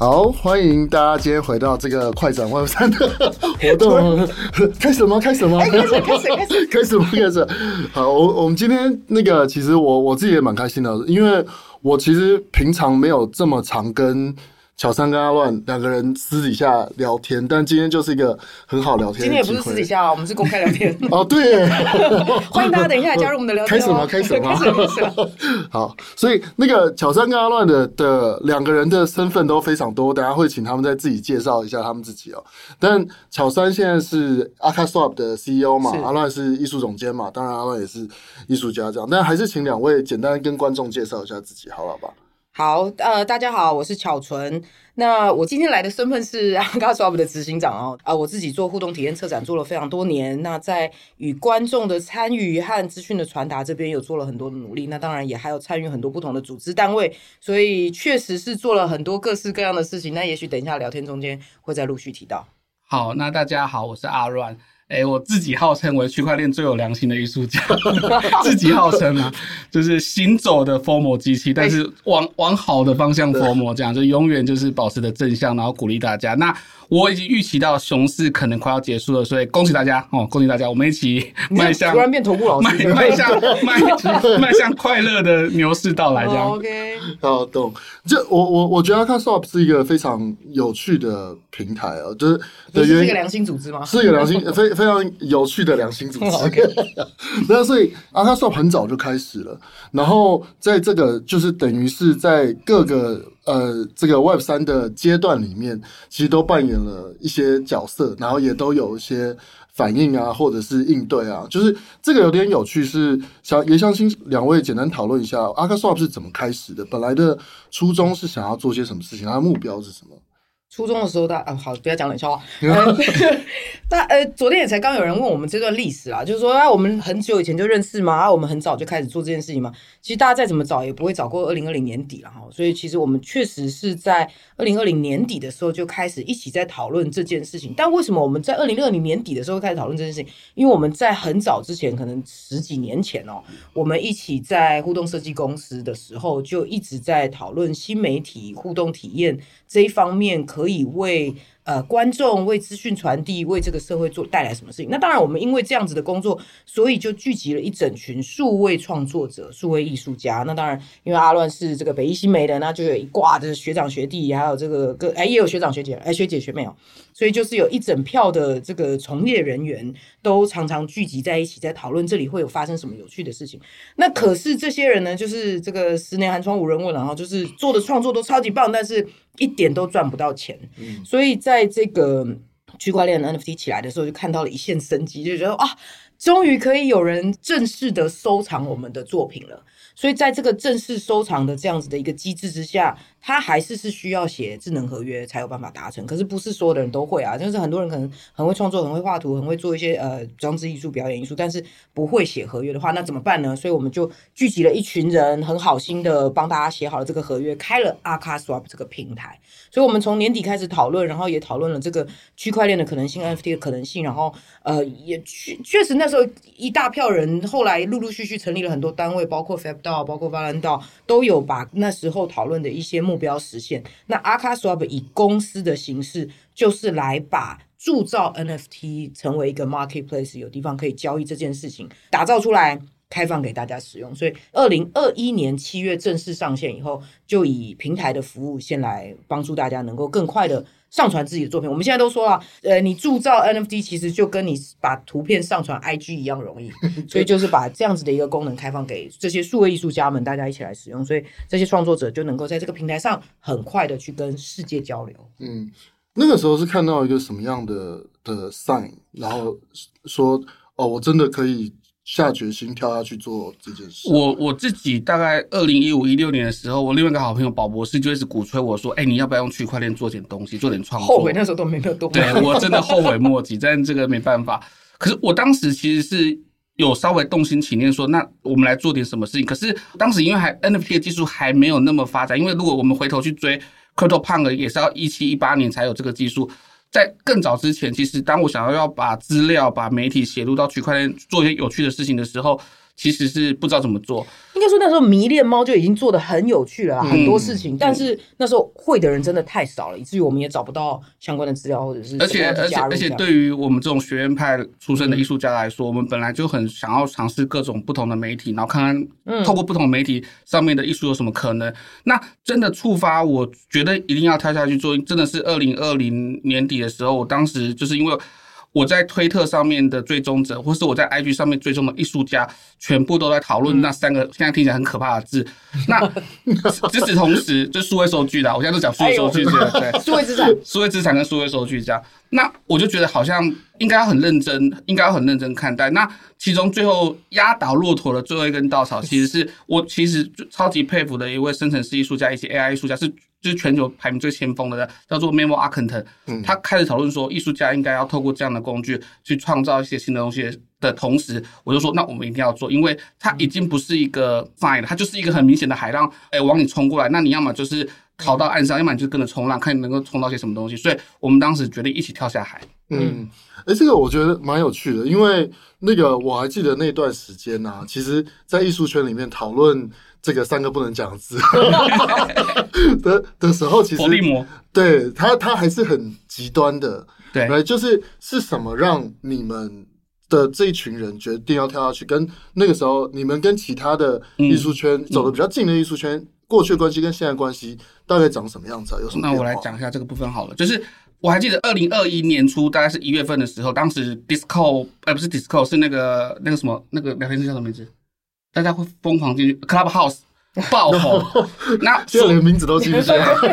好，欢迎大家今天回到这个快转 Web 三的活动，开始了吗？开始了吗？开始，开始，开始，开始 吗？开始。好，我我们今天那个，其实我我自己也蛮开心的，因为我其实平常没有这么常跟。巧三跟阿乱两个人私底下聊天，但今天就是一个很好聊天。今天也不是私底下，我们是公开聊天。哦，对，欢迎大家等一下加入我们的聊天。开始吗？开始吗？开始了。好，所以那个巧三跟阿乱的的两个人的身份都非常多，等下会请他们再自己介绍一下他们自己哦。但巧三现在是阿卡 swap 的 CEO 嘛，阿乱是艺术总监嘛，当然阿乱也是艺术家这样。但还是请两位简单跟观众介绍一下自己，好了吧？好，呃，大家好，我是巧纯。那我今天来的身份是 Akaswap 的执行长哦。啊、我自己做互动体验策展做了非常多年。那在与观众的参与和资讯的传达这边有做了很多的努力。那当然也还有参与很多不同的组织单位，所以确实是做了很多各式各样的事情。那也许等一下聊天中间会再陆续提到。好，那大家好，我是阿乱。哎，我自己号称为区块链最有良心的艺术家，自己号称啊，就是行走的 FOMO 机器，但是往往好的方向 FOMO，这样就永远就是保持着正向，然后鼓励大家。那我已经预期到熊市可能快要结束了，所以恭喜大家哦，恭喜大家，我们一起迈向突然变头部老师，迈向迈 迈向快乐的牛市到来，这样。Oh, OK，好懂。这我我我觉得 Akaswap 是一个非常有趣的平台啊，就是这是一个良心组织吗？是一个良心非非常有趣的良心组织。OK，那所以 Akaswap 很早就开始了，然后在这个就是等于是在各个。呃，这个 Web 三的阶段里面，其实都扮演了一些角色，然后也都有一些反应啊，或者是应对啊，就是这个有点有趣是，想也想请两位简单讨论一下，ArkSwap 是怎么开始的，本来的初衷是想要做些什么事情，它的目标是什么？初中的时候，大啊好，不要讲冷笑话。但呃，昨天也才刚有人问我们这段历史啊，就是说啊，我们很久以前就认识吗？啊，我们很早就开始做这件事情嘛？其实大家再怎么找也不会找过二零二零年底了哈。所以其实我们确实是在二零二零年底的时候就开始一起在讨论这件事情。但为什么我们在二零二零年底的时候开始讨论这件事情？因为我们在很早之前，可能十几年前哦，我们一起在互动设计公司的时候就一直在讨论新媒体互动体验这一方面可以为呃观众为资讯传递为这个社会做带来什么事情？那当然，我们因为这样子的工作，所以就聚集了一整群数位创作者、数位艺术家。那当然，因为阿乱是这个北艺新媒的，那就有一挂的学长学弟，还有这个个哎也有学长学姐哎学姐学妹哦，所以就是有一整票的这个从业人员都常常聚集在一起，在讨论这里会有发生什么有趣的事情。那可是这些人呢，就是这个十年寒窗无人问，然后就是做的创作都超级棒，但是。一点都赚不到钱，嗯，所以在这个区块链 NFT 起来的时候，就看到了一线生机，就觉得啊，终于可以有人正式的收藏我们的作品了。所以在这个正式收藏的这样子的一个机制之下，它还是是需要写智能合约才有办法达成。可是不是所有的人都会啊，就是很多人可能很会创作、很会画图、很会做一些呃装置艺术、表演艺术，但是不会写合约的话，那怎么办呢？所以我们就聚集了一群人，很好心的帮大家写好了这个合约，开了 Akaswap 这个平台。所以我们从年底开始讨论，然后也讨论了这个区块链的可能性、NFT 的可能性，然后呃也确确实那那时候一大票人，后来陆陆续续成立了很多单位，包括 Fabdo，。包括 Valendale 都有把那时候讨论的一些目标实现。那 Akaswap 以公司的形式，就是来把铸造 NFT 成为一个 marketplace，有地方可以交易这件事情打造出来，开放给大家使用。所以，二零二一年七月正式上线以后，就以平台的服务先来帮助大家能够更快的。上传自己的作品，我们现在都说了，呃，你铸造 NFT 其实就跟你把图片上传 IG 一样容易，所以就是把这样子的一个功能开放给这些数位艺术家们，大家一起来使用，所以这些创作者就能够在这个平台上很快的去跟世界交流。嗯，那个时候是看到一个什么样的的 sign，然后说，哦，我真的可以。下决心跳下去做这件事。我我自己大概二零一五一六年的时候，我另外一个好朋友宝博士就一直鼓吹我说：“哎、欸，你要不要用区块链做点东西，做点创作？”后悔那时候都没有动。对，我真的后悔莫及，但这个没办法。可是我当时其实是有稍微动心起念，说：“那我们来做点什么事情。”可是当时因为还 NFT 的技术还没有那么发展，因为如果我们回头去追 CryptoPunk 也是要一七一八年才有这个技术。在更早之前，其实当我想要要把资料、把媒体写入到区块链做一些有趣的事情的时候，其实是不知道怎么做。应该说那时候迷恋猫就已经做的很有趣了，嗯、很多事情，但是那时候会的人真的太少了，以至于我们也找不到相关的资料，或者是而且而且而且对于我们这种学院派出身的艺术家来说，嗯、我们本来就很想要尝试各种不同的媒体，然后看看透过不同媒体上面的艺术有什么可能。嗯、那真的触发，我觉得一定要跳下去做，真的是二零二零年底的时候，我当时就是因为。我在推特上面的追踪者，或是我在 IG 上面追踪的艺术家，全部都在讨论那三个现在听起来很可怕的字。那 与此同时，就数位收据的，我现在都讲数位收据，对，数位资产，数位资产跟数位收据这样。那我就觉得好像应该要很认真，应该要很认真看待。那其中最后压倒骆驼的最后一根稻草，其实是我其实超级佩服的一位生成式艺术家，以及 AI 艺术家是。就是全球排名最先锋的，叫做 Memo Akhenkten，他开始讨论说，艺术家应该要透过这样的工具去创造一些新的东西的同时，我就说，那我们一定要做，因为它已经不是一个 fine 了，它就是一个很明显的海浪，哎，往你冲过来，那你要么就是逃到岸上，要么你就跟着冲浪，看你能够冲到些什么东西。所以我们当时决定一起跳下海。嗯，哎，这个我觉得蛮有趣的，因为那个我还记得那段时间呢、啊，其实，在艺术圈里面讨论。这个三个不能讲 的字的的时候，其实对他他还是很极端的，对，就是是什么让你们的这一群人决定要跳下去？跟那个时候你们跟其他的艺术圈走的比较近的艺术圈，过去的关系跟现在关系大概长什么样子啊？有什么？那我来讲一下这个部分好了，就是我还记得二零二一年初，大概是一月份的时候，当时 Discord 呃不是 Discord 是那个那个什么那个聊天室叫什么名字？大家会疯狂进去 Clubhouse 爆红，那现在连名字都记不住，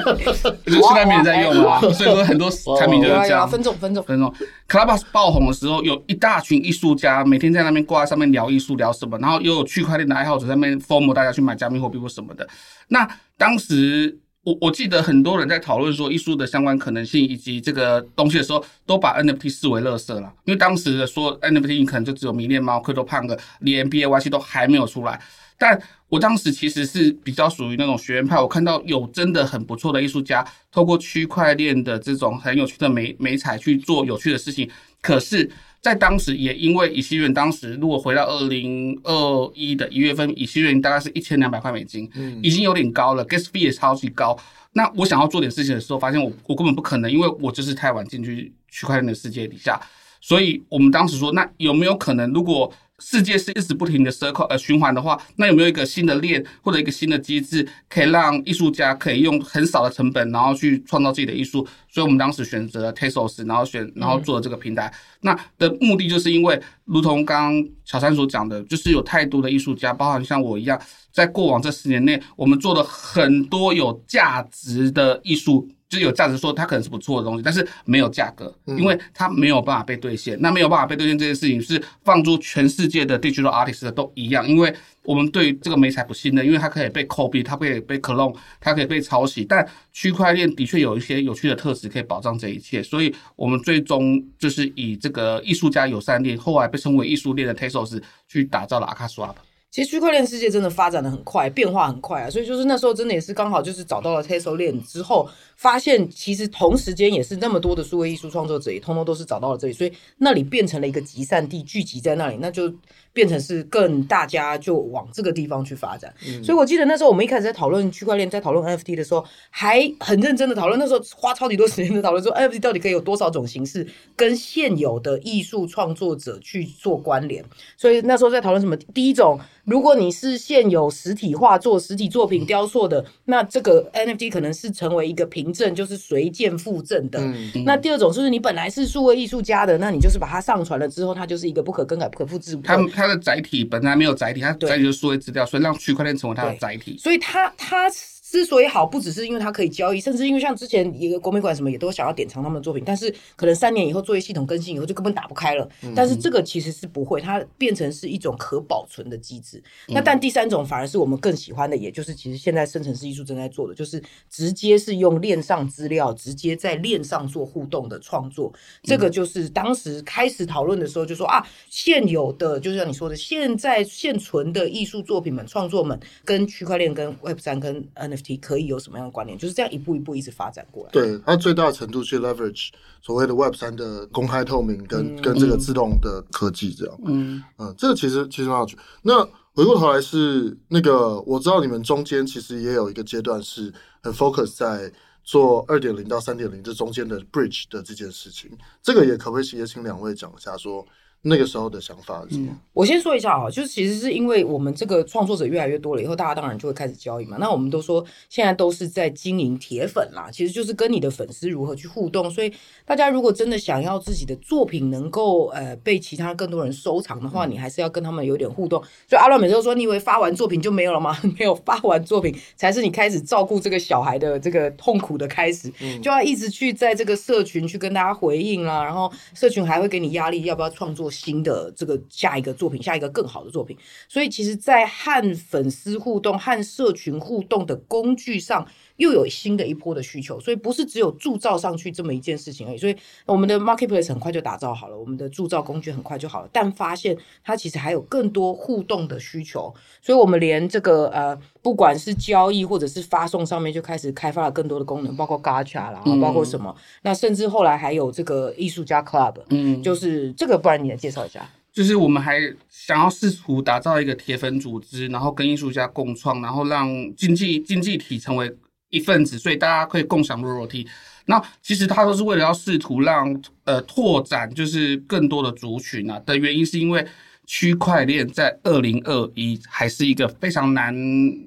就现在没人在用了，所以说很多产品就是这样。分众分众。分众。Clubhouse 爆红的时候，有一大群艺术家每天在那边挂在上面聊艺术，聊什么，然后又有区块链的爱好者在那边 FOMO 大家去买加密货币或什么的。那当时我我记得很多人在讨论说艺术的相关可能性以及这个东西的时候，都把 NFT 视为垃圾了，因为当时说 NFT 可能就只有迷恋猫、CryptoPunk，连 BAYC 都还没有出来。但我当时其实是比较属于那种学院派，我看到有真的很不错的艺术家，透过区块链的这种很有趣的美美彩去做有趣的事情。可是，在当时也因为以西元当时如果回到二零二一的一月份，以西元大概是一千两百块美金，嗯，已经有点高了，gas fee 也超级高。那我想要做点事情的时候，发现我我根本不可能，因为我就是太晚进去区块链的世界底下。所以我们当时说，那有没有可能，如果世界是一直不停的 circle 呃循环的话，那有没有一个新的链或者一个新的机制，可以让艺术家可以用很少的成本，然后去创造自己的艺术？所以我们当时选择了 Tesos，然后选然后做了这个平台。嗯、那的目的就是因为，如同刚刚小三所讲的，就是有太多的艺术家，包含像我一样，在过往这十年内，我们做了很多有价值的艺术。就有价值，说它可能是不错的东西，但是没有价格，因为它没有办法被兑现。那没有办法被兑现这件事情，是放诸全世界的 digital artist 的都一样，因为我们对这个媒材不信任，因为它可以被 copy，它可以被 clone，它可以被抄袭。但区块链的确有一些有趣的特质可以保障这一切，所以我们最终就是以这个艺术家友善链，后来被称为艺术链的 Tezos 去打造了 akaSwap。其实区块链世界真的发展的很快，变化很快啊，所以就是那时候真的也是刚好就是找到了 Tesla 链之后，发现其实同时间也是那么多的数位艺术创作者也通通都是找到了这里，所以那里变成了一个集散地，聚集在那里，那就变成是更大家就往这个地方去发展。嗯、所以我记得那时候我们一开始在讨论区块链，在讨论 NFT 的时候，还很认真的讨论，那时候花超级多时间的讨论说 NFT 到底可以有多少种形式跟现有的艺术创作者去做关联。所以那时候在讨论什么？第一种。如果你是现有实体画作、实体作品雕塑的，那这个 NFT 可能是成为一个凭证，就是随件附赠的。嗯嗯、那第二种就是你本来是数位艺术家的，那你就是把它上传了之后，它就是一个不可更改、不可复制。它它的载体本来没有载体，它载体就是数位资料，所以让区块链成为它的载体。所以它它。之所以好，不只是因为它可以交易，甚至因为像之前一个国美馆什么也都想要典藏他们的作品，但是可能三年以后作业系统更新以后就根本打不开了。嗯、但是这个其实是不会，它变成是一种可保存的机制。嗯、那但第三种反而是我们更喜欢的，也就是其实现在生成式艺术正在做的，就是直接是用链上资料，直接在链上做互动的创作。这个就是当时开始讨论的时候就说啊，现有的就是像你说的，现在现存的艺术作品们、创作们，跟区块链、跟 Web 三、跟 NFT。NFT 可以有什么样的观念，就是这样一步一步一直发展过来。对，它最大程度去 leverage 所谓的 Web 三的公开透明跟、嗯、跟这个自动的科技这样。嗯嗯，这个其实其实蛮有趣。那回过头来是那个，我知道你们中间其实也有一个阶段是很 focus 在做二点零到三点零这中间的 bridge 的这件事情。这个也可不可以也请两位讲一下说？那个时候的想法是什么？我先说一下啊，就是其实是因为我们这个创作者越来越多了以后，大家当然就会开始交易嘛。那我们都说现在都是在经营铁粉啦，其实就是跟你的粉丝如何去互动。所以大家如果真的想要自己的作品能够呃被其他更多人收藏的话，你还是要跟他们有点互动。所以阿乱每次都说，你以为发完作品就没有了吗？没有，发完作品才是你开始照顾这个小孩的这个痛苦的开始，就要一直去在这个社群去跟大家回应啦，然后社群还会给你压力，要不要创作新的这个下一个作品，下一个更好的作品，所以其实，在和粉丝互动、和社群互动的工具上，又有新的一波的需求，所以不是只有铸造上去这么一件事情而已。所以我们的 marketplace 很快就打造好了，我们的铸造工具很快就好了，但发现它其实还有更多互动的需求，所以我们连这个呃，不管是交易或者是发送上面，就开始开发了更多的功能，包括 gacha 啦，包括什么，嗯、那甚至后来还有这个艺术家 club，嗯，就是这个，不然你来介绍一下。就是我们还想要试图打造一个铁粉组织，然后跟艺术家共创，然后让经济经济体成为。一份子，所以大家可以共享 royalty。那其实它都是为了要试图让呃拓展，就是更多的族群啊的原因，是因为区块链在二零二一还是一个非常难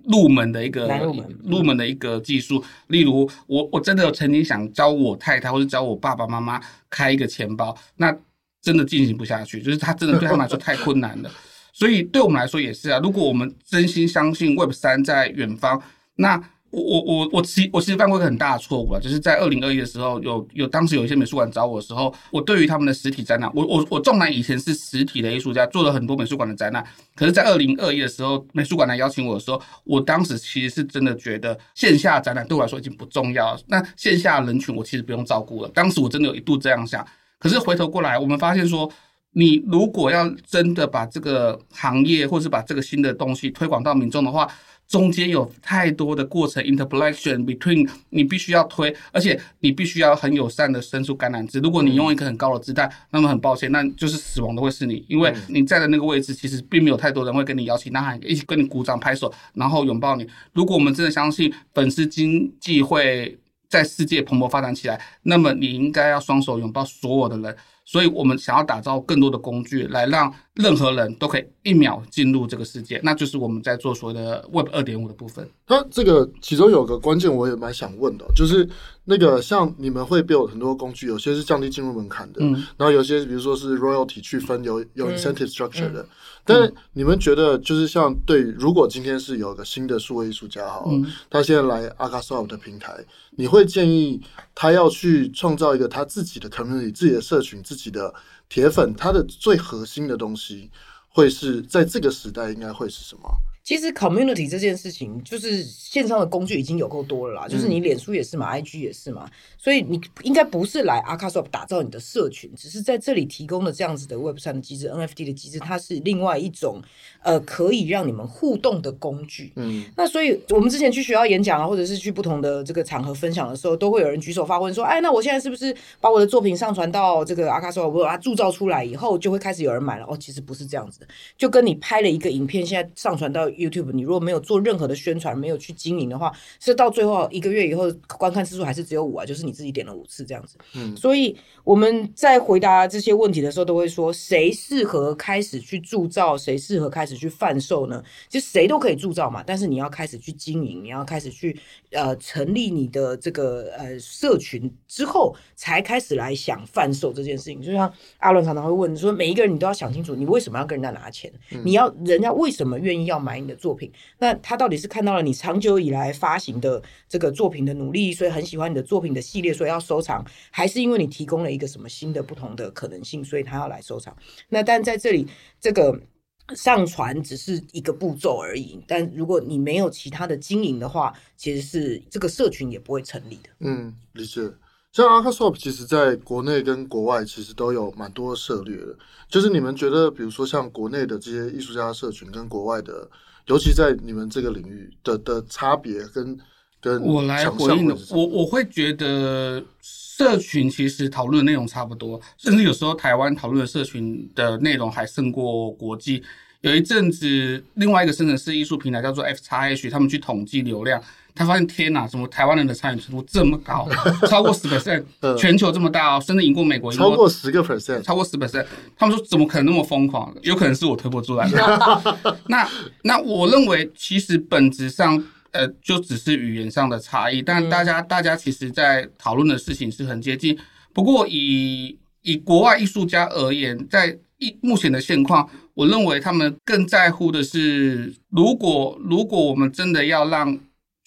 入门的一个入门入门的一个技术。例如，我我真的有曾经想教我太太或者教我爸爸妈妈开一个钱包，那真的进行不下去，就是它真的 对他们来说太困难了。所以对我们来说也是啊，如果我们真心相信 Web 三在远方，那我我我我其我其实犯过一个很大的错误啊，就是在二零二一的时候，有有当时有一些美术馆找我的时候，我对于他们的实体展览，我我我纵然以前是实体的艺术家，做了很多美术馆的展览，可是，在二零二一的时候，美术馆来邀请我的时候，我当时其实是真的觉得线下展览对我来说已经不重要了，那线下人群我其实不用照顾了。当时我真的有一度这样想，可是回头过来，我们发现说，你如果要真的把这个行业或是把这个新的东西推广到民众的话，中间有太多的过程，interpolation between，你必须要推，而且你必须要很友善的伸出橄榄枝。如果你用一个很高的姿态，那么很抱歉，那就是死亡的会是你，因为你在的那个位置其实并没有太多人会跟你摇旗呐喊，一起跟你鼓掌拍手，然后拥抱你。如果我们真的相信粉丝经济会在世界蓬勃发展起来，那么你应该要双手拥抱所有的人。所以我们想要打造更多的工具，来让任何人都可以一秒进入这个世界，那就是我们在做所谓的 Web 二点五的部分。那这个其中有个关键，我也蛮想问的，就是那个像你们会 build 很多工具，有些是降低进入门槛的，嗯，然后有些比如说是 royalty 去分有有 incentive structure 的。嗯嗯但是你们觉得，就是像对，如果今天是有一个新的数位艺术家，好，他现在来 akaswap 的平台，你会建议他要去创造一个他自己的 community、自己的社群、自己的铁粉，他的最核心的东西会是在这个时代应该会是什么？其实 community 这件事情，就是线上的工具已经有够多了啦。就是你脸书也是嘛，IG 也是嘛，所以你应该不是来 akaswap 打造你的社群，只是在这里提供的这样子的 Web 三的机制、NFT 的机制，它是另外一种呃可以让你们互动的工具。嗯，那所以我们之前去学校演讲啊，或者是去不同的这个场合分享的时候，都会有人举手发问说：“哎，那我现在是不是把我的作品上传到这个 akaswap，我把它铸造出来以后，就会开始有人买了？”哦，其实不是这样子的，就跟你拍了一个影片，现在上传到。YouTube，你如果没有做任何的宣传，没有去经营的话，是到最后一个月以后观看次数还是只有五啊，就是你自己点了五次这样子。嗯，所以我们在回答这些问题的时候，都会说谁适合开始去铸造，谁适合开始去贩售呢？其实谁都可以铸造嘛，但是你要开始去经营，你要开始去呃成立你的这个呃社群之后，才开始来想贩售这件事情。就像阿伦常常会问说，每一个人你都要想清楚，你为什么要跟人家拿钱？嗯、你要人家为什么愿意要买？的作品，那他到底是看到了你长久以来发行的这个作品的努力，所以很喜欢你的作品的系列，所以要收藏，还是因为你提供了一个什么新的不同的可能性，所以他要来收藏？那但在这里，这个上传只是一个步骤而已。但如果你没有其他的经营的话，其实是这个社群也不会成立的。嗯，理解。像 akaswap 其实在国内跟国外其实都有蛮多的策略的。就是你们觉得，比如说像国内的这些艺术家社群跟国外的。尤其在你们这个领域的的差别跟跟我来回应的，我我会觉得社群其实讨论的内容差不多，甚至有时候台湾讨论的社群的内容还胜过国际。有一阵子，另外一个生成式艺术平台叫做 F 叉 H，他们去统计流量，他发现天哪，怎么台湾人的参与程度这么高，超过十 percent，全球这么大哦，甚至赢过美国，超过十个 percent，超过十 percent。他们说怎么可能那么疯狂？有可能是我推波助澜。那那我认为其实本质上，呃，就只是语言上的差异，但大家大家其实在讨论的事情是很接近。不过以以国外艺术家而言，在一目前的现况。我认为他们更在乎的是，如果如果我们真的要让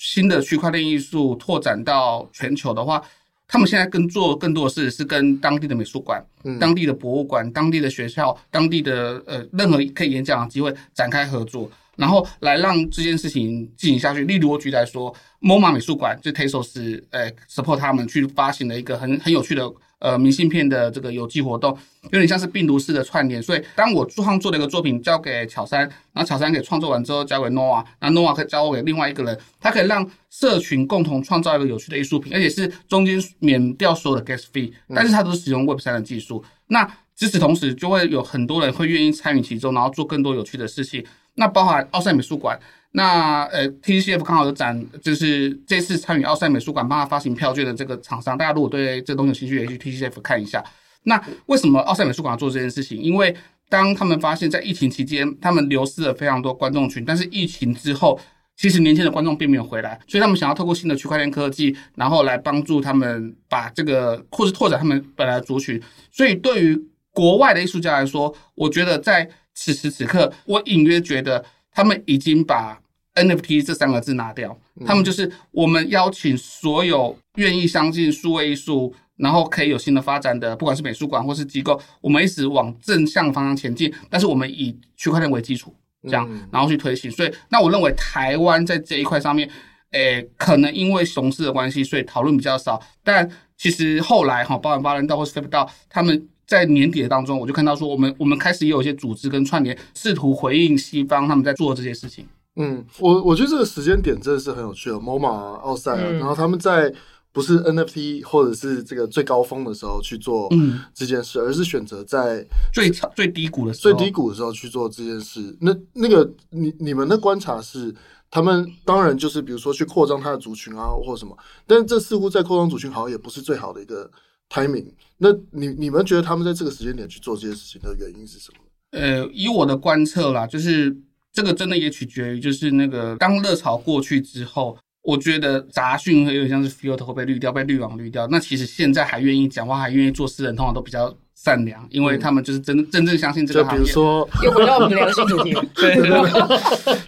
新的区块链艺术拓展到全球的话，他们现在更做更多的事是跟当地的美术馆、嗯、当地的博物馆、当地的学校、当地的呃任何可以演讲的机会展开合作，然后来让这件事情进行下去。例如我举来说，MoMA 美术馆就 Tezos 呃 support 他们去发行了一个很很有趣的。呃，明信片的这个邮寄活动有点像是病毒式的串联，所以当我创作了一个作品交给巧三，然后巧三给创作完之后交给 Noah，那 Noah 可以交给另外一个人，他可以让社群共同创造一个有趣的艺术品，而且是中间免掉所有的 gas fee，但是他都是使用 Web 三的技术。那与此同时，就会有很多人会愿意参与其中，然后做更多有趣的事情。那包含奥赛美术馆。那呃，TCF 刚好有展，就是这次参与奥赛美术馆帮他发行票券的这个厂商，大家如果对这东西有兴趣，也去 TCF 看一下。那为什么奥赛美术馆要做这件事情？因为当他们发现，在疫情期间，他们流失了非常多观众群，但是疫情之后，其实年轻的观众并没有回来，所以他们想要透过新的区块链科技，然后来帮助他们把这个，或是拓展他们本来的族群。所以对于国外的艺术家来说，我觉得在此时此刻，我隐约觉得。他们已经把 NFT 这三个字拿掉，他们就是我们邀请所有愿意相信数位艺术，然后可以有新的发展的，不管是美术馆或是机构，我们一直往正向方向前进。但是我们以区块链为基础，这样然后去推行。所以，那我认为台湾在这一块上面，诶，可能因为熊市的关系，所以讨论比较少。但其实后来哈，包含巴伦道或是 Flip 道他们。在年底的当中，我就看到说，我们我们开始也有一些组织跟串联，试图回应西方他们在做这些事情。嗯，我我觉得这个时间点真的是很有趣的。MoMA、奥赛啊，然后他们在不是 NFT 或者是这个最高峰的时候去做这件事，而是选择在最最低谷的时候最低谷的时候去做这件事。那那个你你们的观察是，他们当然就是比如说去扩张他的族群啊，或什么，但是这似乎在扩张族群好像也不是最好的一个。timing，那你你们觉得他们在这个时间点去做这些事情的原因是什么？呃，以我的观测啦，就是这个真的也取决于，就是那个当热潮过去之后，我觉得杂讯会有点像是 filter 会被滤掉，被滤网滤掉。那其实现在还愿意讲话，还愿意做私人，通常都比较。善良，因为他们就是真真正相信这个行业。就比如说，又回到我们良心主题。对，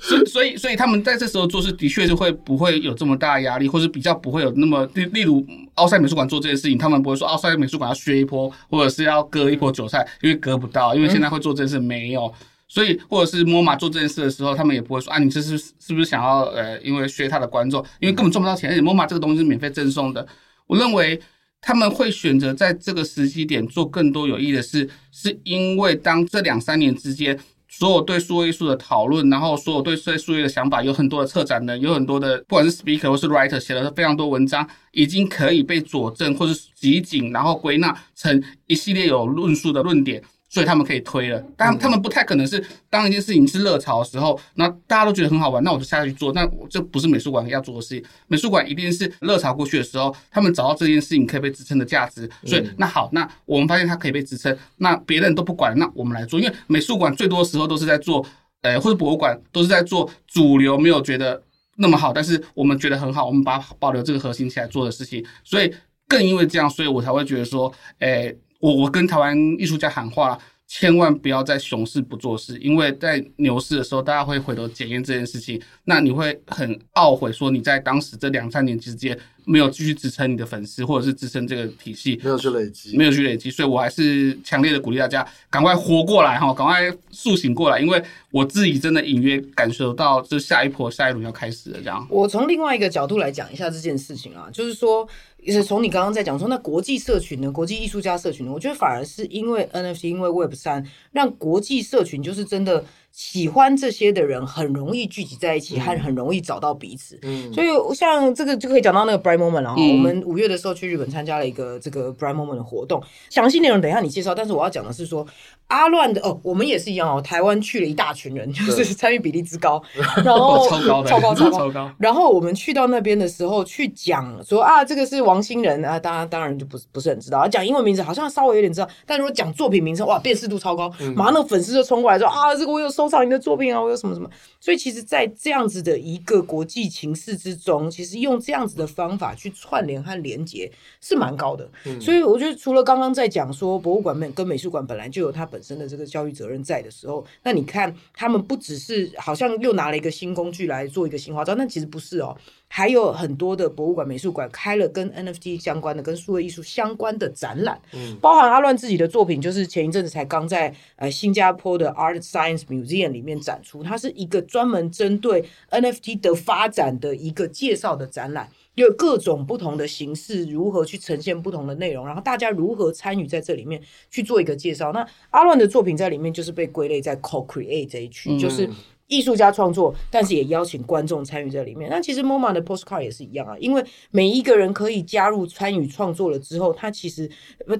所以所以所以他们在这时候做事，的确是会不会有这么大压力，或是比较不会有那么例例如奥赛美术馆做这件事情，他们不会说奥赛美术馆要削一波，或者是要割一波韭菜，因为割不到，因为现在会做这件事没有。所以或者是 MoMA 做这件事的时候，他们也不会说啊，你这是是不是想要呃，因为削他的观众，因为根本赚不到钱，而且 MoMA 这个东西是免费赠送的。我认为。他们会选择在这个时机点做更多有益的事，是因为当这两三年之间，所有对数位艺术的讨论，然后所有对数位数的想法，有很多的策展人，有很多的不管是 speaker 或是 writer 写了非常多文章，已经可以被佐证或是集锦，然后归纳成一系列有论述的论点。所以他们可以推了，但他们不太可能是当一件事情是热潮的时候，那大家都觉得很好玩，那我就下去做。那这不是美术馆要做的事情，美术馆一定是热潮过去的时候，他们找到这件事情可以被支撑的价值。所以那好，那我们发现它可以被支撑，那别人都不管，那我们来做。因为美术馆最多的时候都是在做，呃，或者博物馆都是在做主流没有觉得那么好，但是我们觉得很好，我们把保留这个核心起来做的事情。所以更因为这样，所以我才会觉得说，诶。我我跟台湾艺术家喊话，千万不要在熊市不做事，因为在牛市的时候，大家会回头检验这件事情，那你会很懊悔，说你在当时这两三年之间没有继续支撑你的粉丝，或者是支撑这个体系，没有去累积，没有去累积，所以我还是强烈的鼓励大家赶快活过来哈，赶快苏醒过来，因为我自己真的隐约感受到，这下一波下一轮要开始了，这样。我从另外一个角度来讲一下这件事情啊，就是说。也是从你刚刚在讲说，那国际社群呢？国际艺术家社群呢？我觉得反而是因为 NFT，因为 Web 三，让国际社群就是真的喜欢这些的人很容易聚集在一起，和、嗯、很容易找到彼此。嗯，所以像这个就可以讲到那个 Bright Moment 了。嗯、我们五月的时候去日本参加了一个这个 Bright Moment 的活动，详细内容等一下你介绍。但是我要讲的是说，阿乱的哦，我们也是一样哦。台湾去了一大群人，就是参与比例之高，然后 超高，超高，超高，超高。然后我们去到那边的时候，去讲说啊，这个是王星人啊，当然当然就不是不是很知道。讲英文名字好像稍微有点知道，但如果讲作品名称，哇，辨识度超高，嗯、马上那个粉丝就冲过来说啊，这个我有收藏你的作品啊，我有什么什么。所以其实，在这样子的一个国际情势之中，其实用这样子的方法去串联和连接是蛮高的。嗯、所以我觉得，除了刚刚在讲说博物馆跟美术馆本来就有它本身的这个教育责任在的时候，那你看他们不只是好像又拿了一个新工具来做一个新花招，那其实不是哦。还有很多的博物馆、美术馆开了跟 NFT 相关的、跟数位艺术相关的展览，嗯，包含阿乱自己的作品，就是前一阵子才刚在呃新加坡的 Art Science Museum 里面展出，它是一个专门针对 NFT 的发展的一个介绍的展览，有各种不同的形式，如何去呈现不同的内容，然后大家如何参与在这里面去做一个介绍。那阿乱的作品在里面就是被归类在 Co-Create 这一区，嗯、就是。艺术家创作，但是也邀请观众参与在里面。那其实 MoMA 的 Postcard 也是一样啊，因为每一个人可以加入参与创作了之后，他其实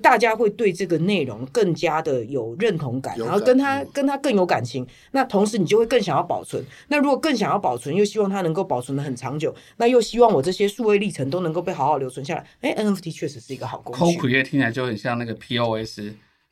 大家会对这个内容更加的有认同感，然后跟他跟他更有感情。那同时你就会更想要保存。那如果更想要保存，又希望它能够保存的很长久，那又希望我这些数位历程都能够被好好留存下来。哎，NFT 确实是一个好工具。Co-Create 听起来就很像那个 POS。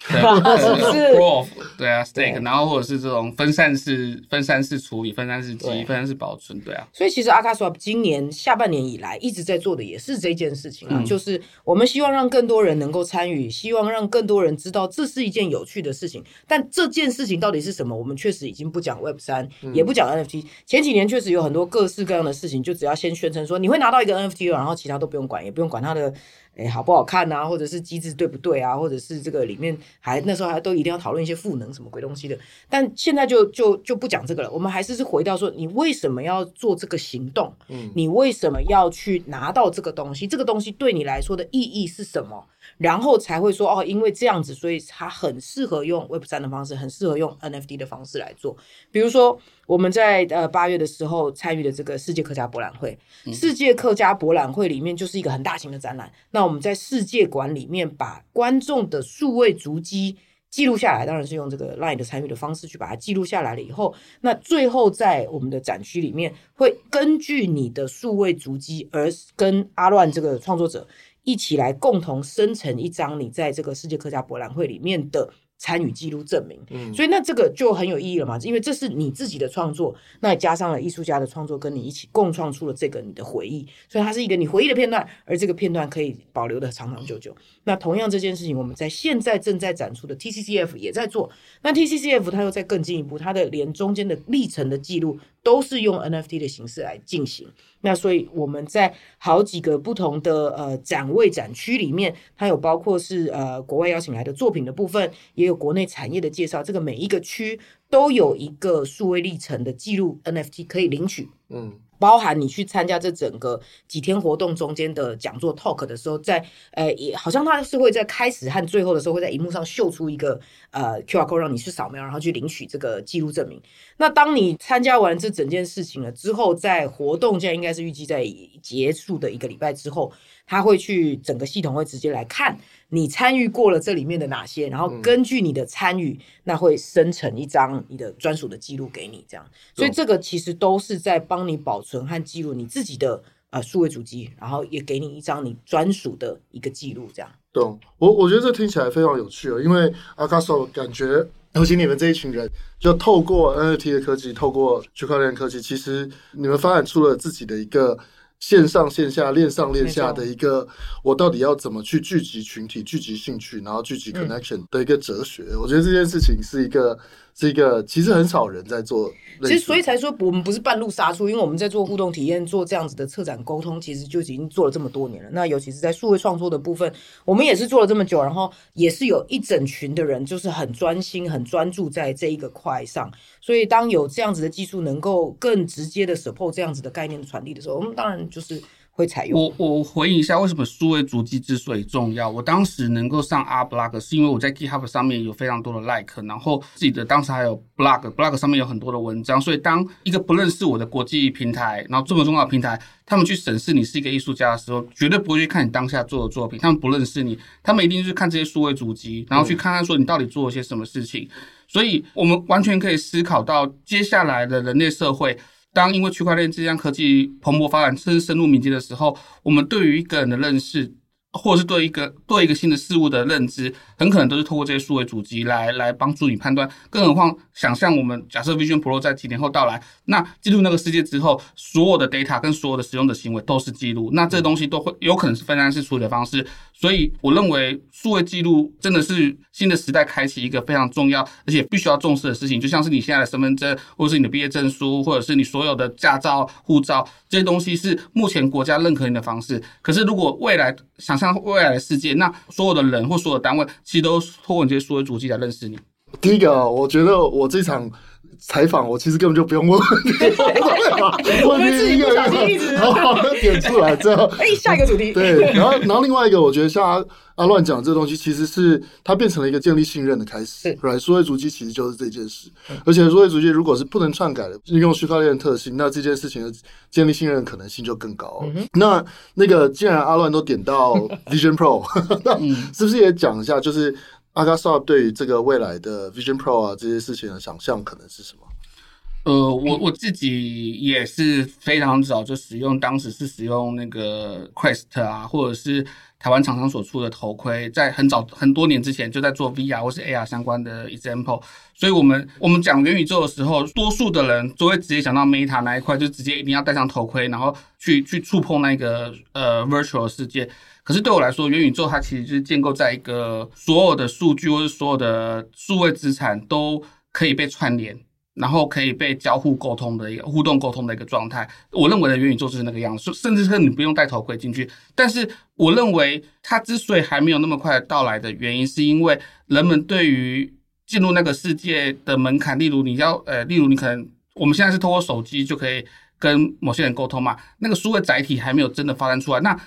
对，啊，Stake，然后或者是这种分散式、分散式处理、分散式记忆、分散式保存，对啊。所以其实 akaSwap 今年下半年以来一直在做的也是这件事情啊，就是我们希望让更多人能够参与，希望让更多人知道这是一件有趣的事情。但这件事情到底是什么？我们确实已经不讲 Web 三，也不讲 NFT。前几年确实有很多各式各样的事情，就只要先宣称说你会拿到一个 NFT，然后其他都不用管，也不用管它的。哎，好不好看啊？或者是机制对不对啊？或者是这个里面还那时候还都一定要讨论一些赋能什么鬼东西的。但现在就就就不讲这个了。我们还是是回到说，你为什么要做这个行动？嗯，你为什么要去拿到这个东西？这个东西对你来说的意义是什么？然后才会说哦，因为这样子，所以它很适合用 Web 三的方式，很适合用 NFT 的方式来做。比如说，我们在呃八月的时候参与的这个世界客家博览会，嗯、世界客家博览会里面就是一个很大型的展览。那我们在世界馆里面把观众的数位足迹记录下来，当然是用这个 Line 的参与的方式去把它记录下来了。以后，那最后在我们的展区里面，会根据你的数位足迹而跟阿乱这个创作者。一起来共同生成一张你在这个世界客家博览会里面的参与记录证明，嗯，所以那这个就很有意义了嘛，因为这是你自己的创作，那也加上了艺术家的创作，跟你一起共创出了这个你的回忆，所以它是一个你回忆的片段，而这个片段可以保留的长长久久。那同样这件事情，我们在现在正在展出的 TCCF 也在做，那 TCCF 它又在更进一步，它的连中间的历程的记录都是用 NFT 的形式来进行。那所以我们在好几个不同的呃展位展区里面，它有包括是呃国外邀请来的作品的部分，也有国内产业的介绍。这个每一个区都有一个数位历程的记录 NFT 可以领取。嗯。包含你去参加这整个几天活动中间的讲座 talk 的时候，在呃，也好像他是会在开始和最后的时候会在荧幕上秀出一个呃 QR code 让你去扫描，然后去领取这个记录证明。那当你参加完这整件事情了之后，在活动现在应该是预计在结束的一个礼拜之后，他会去整个系统会直接来看。你参与过了这里面的哪些，然后根据你的参与，嗯、那会生成一张你的专属的记录给你，这样。所以这个其实都是在帮你保存和记录你自己的呃数位主机，然后也给你一张你专属的一个记录，这样。懂，我我觉得这听起来非常有趣哦，因为 akaSwap 感觉，尤其你们这一群人，就透过 NFT 的科技，透过区块链科技，其实你们发展出了自己的一个。线上线下链上链下的一个，我到底要怎么去聚集群体、聚集兴趣，然后聚集 connection 的一个哲学？我觉得这件事情是一个。是一个其实很少人在做，其实所以才说我们不是半路杀出，因为我们在做互动体验、做这样子的策展沟通，其实就已经做了这么多年了。那尤其是在数位创作的部分，我们也是做了这么久，然后也是有一整群的人，就是很专心、很专注在这一个块上。所以当有这样子的技术能够更直接的 support 这样子的概念传递的时候，我们当然就是。会采用。我我回应一下，为什么数位足迹之所以重要？我当时能够上 Art Blog，是因为我在 GitHub 上面有非常多的 Like，然后自己的当时还有 Blog，Blog 上面有很多的文章，所以当一个不认识我的国际平台，然后这么重要的平台，他们去审视你是一个艺术家的时候，绝对不会去看你当下做的作品，他们不认识你，他们一定是看这些数位足迹，然后去看看说你到底做了些什么事情。所以，我们完全可以思考到接下来的人类社会。当因为区块链这项科技蓬勃发展，甚至深入民间的时候，我们对于一个人的认识，或者是对一个对一个新的事物的认知，很可能都是透过这些数位主机来来帮助你判断。更何况，想象我们假设 Vision Pro 在几年后到来，那进入那个世界之后，所有的 data 跟所有的使用者行为都是记录，那这东西都会有可能是分散式处理的方式。所以，我认为数位记录真的是新的时代开启一个非常重要而且必须要重视的事情。就像是你现在的身份证，或者是你的毕业证书，或者是你所有的驾照、护照这些东西，是目前国家认可你的方式。可是，如果未来想象未来的世界，那所有的人或所有的单位，其实都透过你这些数位主机来认识你。第一个，我觉得我这场。采访我其实根本就不用问问题，我们自己不小心一个好好的点出来，这样。哎，下一个主题。对，然后然后另外一个，我觉得像阿阿乱讲这个东西，其实是它变成了一个建立信任的开始。对，数位足迹其实就是这件事。而且数位足迹如果是不能篡改的，利用区块链的特性，那这件事情的建立信任的可能性就更高。那那个既然阿乱都点到 Vision Pro，那是不是也讲一下，就是阿卡苏尔对于这个未来的 Vision Pro 啊这些事情的想象可能是什么？呃，我我自己也是非常早就使用，当时是使用那个 Quest 啊，或者是台湾厂商所出的头盔，在很早很多年之前就在做 VR 或是 AR 相关的 example。所以我们我们讲元宇宙的时候，多数的人都会直接想到 Meta 那一块，就直接一定要戴上头盔，然后去去触碰那个呃 virtual 世界。可是对我来说，元宇宙它其实就是建构在一个所有的数据或者所有的数位资产都可以被串联，然后可以被交互沟通的一个互动沟通的一个状态。我认为的元宇宙就是那个样子，甚至是你不用戴头盔进去。但是我认为它之所以还没有那么快到来的原因，是因为人们对于进入那个世界的门槛，例如你要呃，例如你可能我们现在是通过手机就可以跟某些人沟通嘛，那个数位载体还没有真的发展出来，那。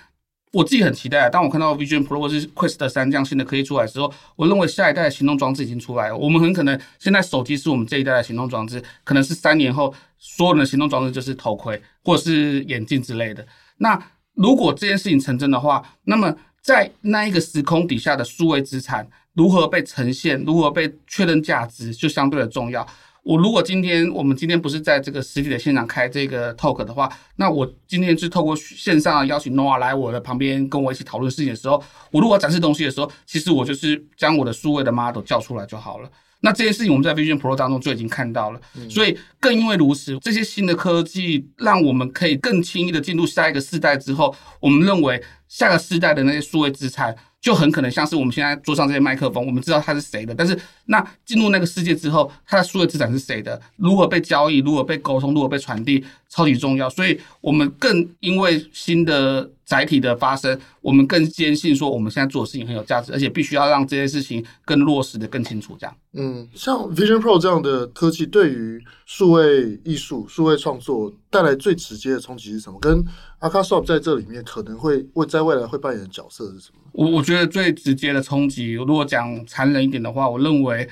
我自己很期待，当我看到 Vision Pro 或是 Quest 三这样新的科技出来的时候，我认为下一代的行动装置已经出来了。我们很可能现在手机是我们这一代的行动装置，可能是三年后所有人的行动装置就是头盔或者是眼镜之类的。那如果这件事情成真的话，那么在那一个时空底下的数位资产如何被呈现，如何被确认价值，就相对的重要。我如果今天我们今天不是在这个实体的现场开这个 talk 的话，那我今天是透过线上邀请 Noah 来我的旁边跟我一起讨论事情的时候，我如果展示东西的时候，其实我就是将我的数位的 model 叫出来就好了。那这件事情我们在 Vision Pro 当中就已经看到了，所以更因为如此，这些新的科技让我们可以更轻易的进入下一个世代之后，我们认为下个世代的那些数位资产。就很可能像是我们现在桌上这些麦克风，我们知道它是谁的，但是那进入那个世界之后，它的所有资产是谁的？如何被交易？如何被沟通？如何被传递？超级重要。所以我们更因为新的载体的发生，我们更坚信说我们现在做的事情很有价值，而且必须要让这些事情更落实的更清楚。这样，嗯，像 Vision Pro 这样的科技，对于数位艺术、数位创作带来最直接的冲击是什么？跟 Akasop 在这里面可能会会在未来会扮演的角色是什么？我我觉得最直接的冲击，如果讲残忍一点的话，我认为，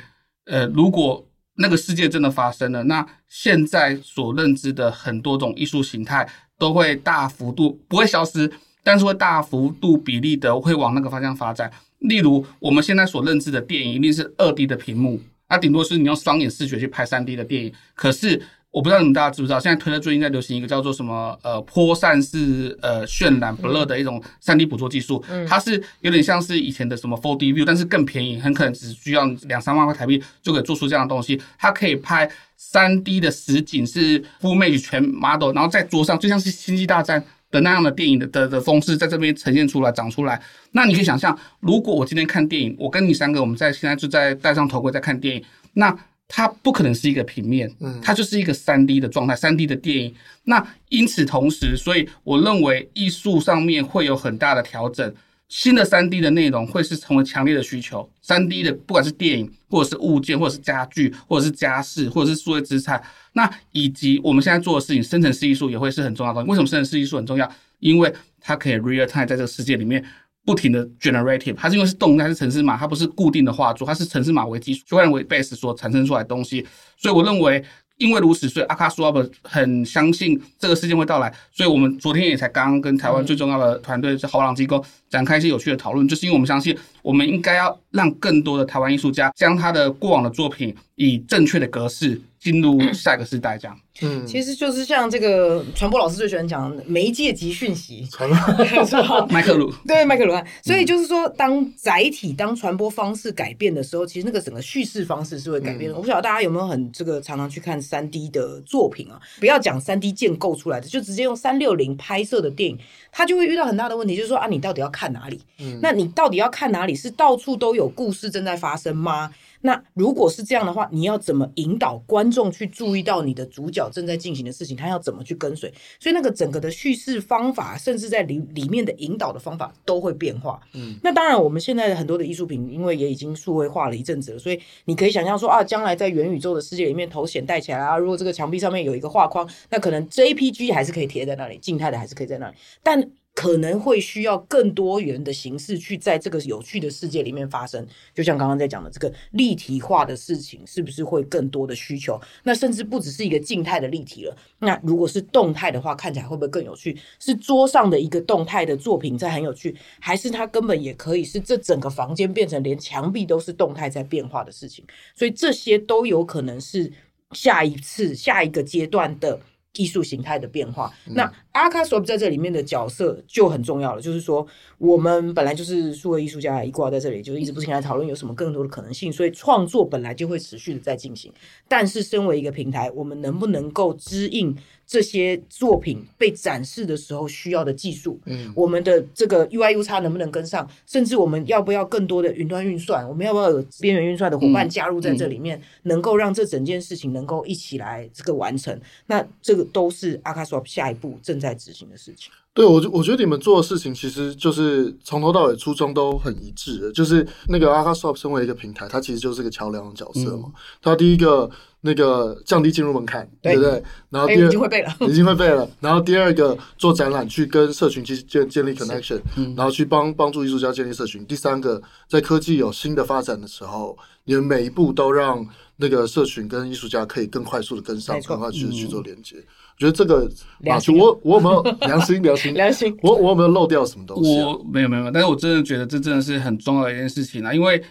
呃，如果那个世界真的发生了，那现在所认知的很多种艺术形态都会大幅度不会消失，但是会大幅度比例的会往那个方向发展。例如，我们现在所认知的电影一定是二 D 的屏幕，那顶多是你用双眼视觉去拍三 D 的电影，可是。我不知道你们大家知不知道，现在推特最近在流行一个叫做什么呃坡散式呃渲染 blur 的一种三 D 捕捉技术，嗯、它是有点像是以前的什么 4D view，但是更便宜，很可能只需要两三万块台币就可以做出这样的东西。它可以拍三 D 的实景，是 full image 全 model，然后在桌上就像是星际大战的那样的电影的的的风式在这边呈现出来长出来。那你可以想象，如果我今天看电影，我跟你三个我们在现在就在戴上头盔在看电影，那。它不可能是一个平面，嗯它就是一个三 D 的状态，三 D 的电影。那因此同时，所以我认为艺术上面会有很大的调整，新的三 D 的内容会是成为强烈的需求。三 D 的不管是电影，或者是物件，或者是家具，或者是家饰，或者是数位资产，那以及我们现在做的事情，生成式艺术也会是很重要的东西。为什么生成式艺术很重要？因为它可以 real time 在这个世界里面不停的 generative，它是因为是动态是城市码，它不是固定的画作，它是城市码为基础，区块链为 base 所产生出来的东西，所以我认为。因为如此，所以 akaSwap 很相信这个事件会到来，所以我们昨天也才刚刚跟台湾最重要的团队是豪朗机构展开一些有趣的讨论，就是因为我们相信，我们应该要让更多的台湾艺术家将他的过往的作品以正确的格式进入下一个时代，这样。嗯，其实就是像这个传播老师最喜欢讲的 媒介及讯息，传播 麦克鲁对麦克鲁，所以就是说，当载体当传播方式改变的时候，其实那个整个叙事方式是会改变的。我不晓得大家有没有很这个常常去看三 D 的作品啊？不要讲三 D 建构出来的，就直接用三六零拍摄的电影，它就会遇到很大的问题，就是说啊，你到底要看哪里？嗯，那你到底要看哪里？是到处都有故事正在发生吗？那如果是这样的话，你要怎么引导观众去注意到你的主角正在进行的事情？他要怎么去跟随？所以那个整个的叙事方法，甚至在里里面的引导的方法都会变化。嗯，那当然，我们现在的很多的艺术品，因为也已经数位化了一阵子了，所以你可以想象说啊，将来在元宇宙的世界里面，头显带起来啊，如果这个墙壁上面有一个画框，那可能 JPG 还是可以贴在那里，静态的还是可以在那里，但。可能会需要更多元的形式去在这个有趣的世界里面发生，就像刚刚在讲的这个立体化的事情，是不是会更多的需求？那甚至不只是一个静态的立体了。那如果是动态的话，看起来会不会更有趣？是桌上的一个动态的作品在很有趣，还是它根本也可以是这整个房间变成连墙壁都是动态在变化的事情？所以这些都有可能是下一次、下一个阶段的。艺术形态的变化，嗯、那 akaSwap 在这里面的角色就很重要了。就是说，我们本来就是数位艺术家，一挂在这里，就是一直不停来讨论有什么更多的可能性，所以创作本来就会持续的在进行。但是，身为一个平台，我们能不能够支应？这些作品被展示的时候需要的技术，嗯，我们的这个 UI U 差能不能跟上？甚至我们要不要更多的云端运算？我们要不要有边缘运算的伙伴加入在这里面，嗯嗯、能够让这整件事情能够一起来这个完成？那这个都是 akaSwap 下一步正在执行的事情。对，我我觉得你们做的事情其实就是从头到尾初衷都很一致的，就是那个 akaSwap 身为一个平台，它其实就是个桥梁的角色嘛。嗯、它第一个。那个降低进入门槛，对，对不对？然后第二、欸、已经会背了，已经会背了。然后第二个做展览，去跟社群去建建立 connection，嗯，然后去帮帮助艺术家建立社群。第三个，在科技有新的发展的时候，你们每一步都让那个社群跟艺术家可以更快速的跟上，更快去去做连接。我觉得这个良心，我我有没有 良心？良心？良心？我我有没有漏掉什么东西、啊？我没有没有，但是我真的觉得这真的是很重要的一件事情啊，因为。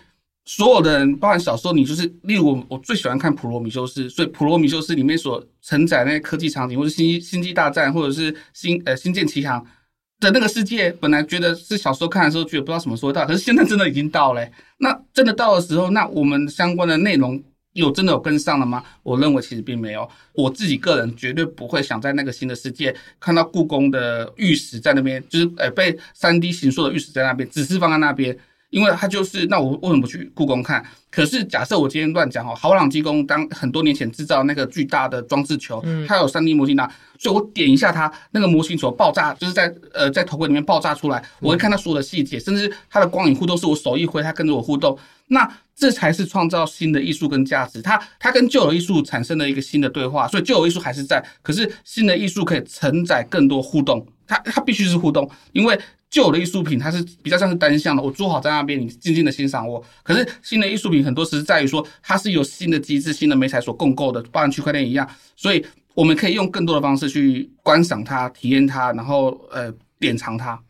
所有的人，包含小时候，你就是，例如我，我最喜欢看《普罗米修斯》，所以《普罗米修斯》里面所承载那些科技场景，或者星《星星际大战》，或者是星呃《星舰奇航》的那个世界，本来觉得是小时候看的时候觉得不知道什么时候到，可是现在真的已经到了。那真的到的时候，那我们相关的内容有真的有跟上了吗？我认为其实并没有。我自己个人绝对不会想在那个新的世界看到故宫的玉石在那边，就是呃被三 D 形塑的玉石在那边，只是放在那边。因为它就是，那我为什么不去故宫看？可是假设我今天乱讲哦，豪朗机工当很多年前制造那个巨大的装置球，它有三 D 模型的，所以我点一下它那个模型球爆炸，就是在呃在头盔里面爆炸出来，我会看到所有的细节，甚至它的光影互动是我手一挥，它跟着我互动，那这才是创造新的艺术跟价值。它它跟旧有艺术产生了一个新的对话，所以旧有艺术还是在，可是新的艺术可以承载更多互动，它它必须是互动，因为。旧的艺术品它是比较像是单向的，我做好在那边，你静静的欣赏我。可是新的艺术品很多是在于说，它是有新的机制、新的媒材所共构的，包含区块链一样，所以我们可以用更多的方式去观赏它、体验它，然后呃典藏它。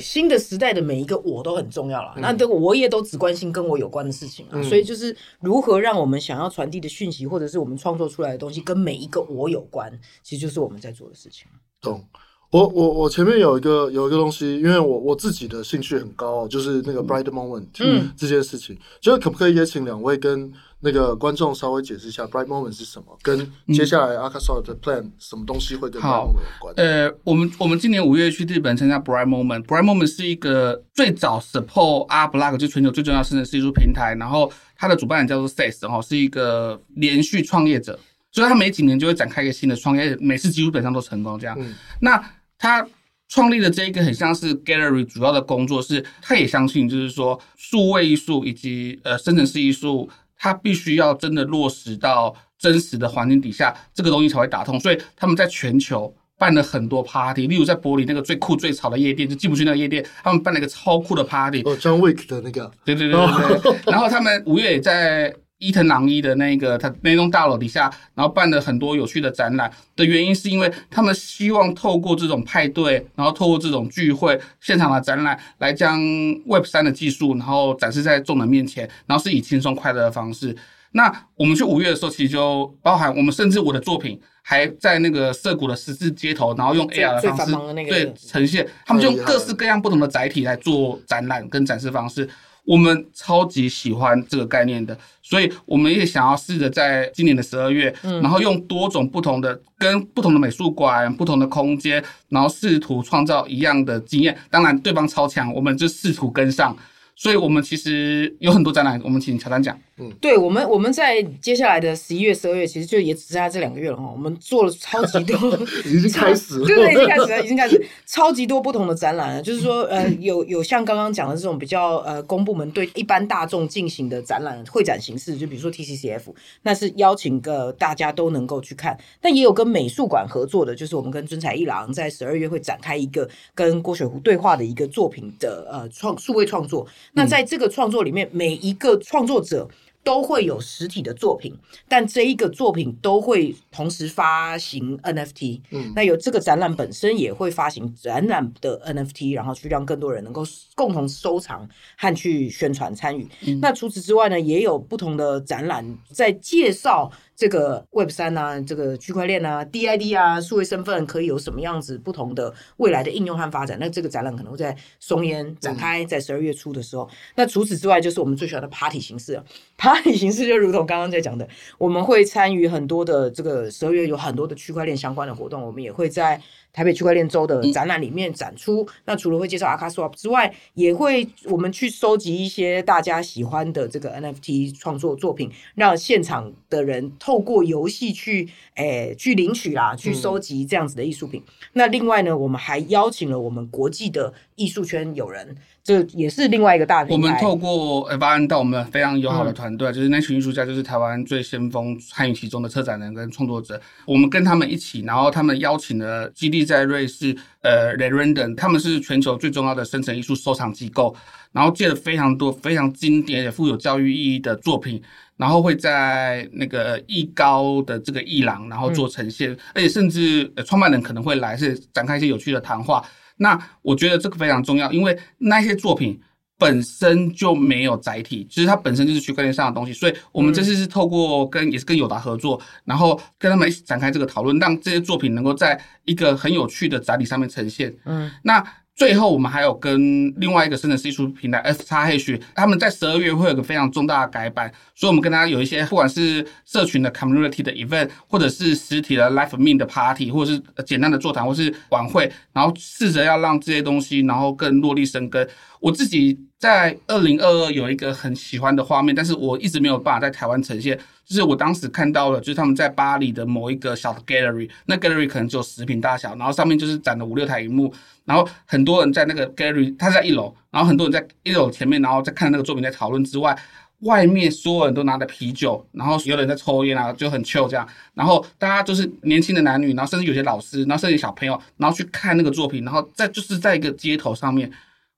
新的时代的每一个我都很重要了，嗯、那这个我也都只关心跟我有关的事情啊，嗯、所以就是如何让我们想要传递的讯息，或者是我们创作出来的东西跟每一个我有关，其实就是我们在做的事情。懂。我我我前面有一个有一个东西，因为我我自己的兴趣很高，就是那个 Bright Moment 嗯。这件事情，就是可不可以也请两位跟那个观众稍微解释一下 Bright Moment 是什么，跟接下来 akaSwap 的 Plan 什么东西会跟 Bright Moment 有关？呃，我们我们今年五月去日本参加 Bright Moment，Bright Moment 是一个最早 support Art Blocks 就全球最重要的生成技术平台，然后它的主办人叫做 Says 哈，是一个连续创业者，所以他每几年就会展开一个新的创业，每次基本上都成功这样。嗯、那他创立的这一个很像是 Gallery 主要的工作是，他也相信就是说，数位艺术以及呃生成式艺术，它必须要真的落实到真实的环境底下，这个东西才会打通。所以他们在全球办了很多 party，例如在柏林那个最酷最潮的夜店，就进不去那个夜店，他们办了一个超酷的 party。哦，John Wick 的那个。对对对对对。然后他们五月也在伊藤朗一的那个他那栋大楼底下，然后办了很多有趣的展览。的原因是因为他们希望透过这种派对，然后透过这种聚会、现场的展览，来将 Web 三的技术，然后展示在众人面前，然后是以轻松快乐的方式。那我们去五月的时候，其实就包含我们甚至我的作品还在那个涩谷的十字街头，然后用 AR 的方式对呈现，他们就用各式各样不同的载体来做展览跟展示方式。我们超级喜欢这个概念的，所以我们也想要试着在今年的十二月，然后用多种不同的跟不同的美术馆、不同的空间，然后试图创造一样的经验。当然，对方超强，我们就试图跟上。所以我们其实有很多展览，我们请乔丹讲。嗯，对，我们我们在接下来的十一月、十二月，其实就也只剩下这两个月了哈。我们做了超级多，已经开始了，对对，已经开始了，已经开始超级多不同的展览了。就是说，呃，有有像刚刚讲的这种比较呃公部门对一般大众进行的展览会展形式，就比如说 TCCF，那是邀请个大家都能够去看。但也有跟美术馆合作的，就是我们跟尊彩一郎在十二月会展开一个跟郭雪湖对话的一个作品的呃创数位创作。那在这个创作里面，每一个创作者都会有实体的作品，但这一个作品都会同时发行 NFT。嗯，那有这个展览本身也会发行展览的 NFT，然后去让更多人能够共同收藏和去宣传参与。嗯，那除此之外呢，也有不同的展览在介绍。这个 Web 三啊，这个区块链啊，DID 啊，数位身份可以有什么样子不同的未来的应用和发展？那这个展览可能会在松烟展开，在十二月初的时候。嗯、那除此之外，就是我们最喜欢的 Party 形式。Party 形式就如同刚刚在讲的，我们会参与很多的这个十二月有很多的区块链相关的活动，我们也会在。台北区块链周的展览里面展出，嗯、那除了会介绍 akaSwap 之外，也会我们去收集一些大家喜欢的这个 NFT 创作作品，让现场的人透过游戏去诶、欸、去领取啦，去收集这样子的艺术品。嗯、那另外呢，我们还邀请了我们国际的艺术圈友人。这也是另外一个大平台。我们透过 F8N 到我们非常友好的团队，嗯、就是那群艺术家，就是台湾最先锋参与其中的策展人跟创作者。我们跟他们一起，然后他们邀请了基地在瑞士，呃，Lerenden，他们是全球最重要的生成艺术收藏机构，然后借了非常多非常经典也富有教育意义的作品，然后会在那个艺高的这个艺廊，然后做呈现，嗯、而且甚至呃创办人可能会来，是展开一些有趣的谈话。那我觉得这个非常重要，因为那些作品本身就没有载体，其实它本身就是区块链上的东西，所以我们这次是透过跟也是跟友达合作，然后跟他们一起展开这个讨论，让这些作品能够在一个很有趣的载体上面呈现。嗯，那。最后，我们还有跟另外一个生成式艺术平台 fxhash，他们在十二月会有个非常重大的改版，所以我们跟大家有一些，不管是社群的 community 的 event，或者是实体的 live meet 的 party，或者是简单的座谈，或是晚会，然后试着要让这些东西，然后更落地生根。我自己在二零二二有一个很喜欢的画面，但是我一直没有办法在台湾呈现。就是我当时看到了，就是他们在巴黎的某一个小的 gallery，那 gallery 可能只有十平大小，然后上面就是展了五六台荧幕，然后很多人在那个 gallery，他在一楼，然后很多人在一楼前面，然后在看那个作品在讨论之外，外面所有人都拿着啤酒，然后有人在抽烟啊，就很 chill 这样，然后大家就是年轻的男女，然后甚至有些老师，然后甚至小朋友，然后去看那个作品，然后在就是在一个街头上面，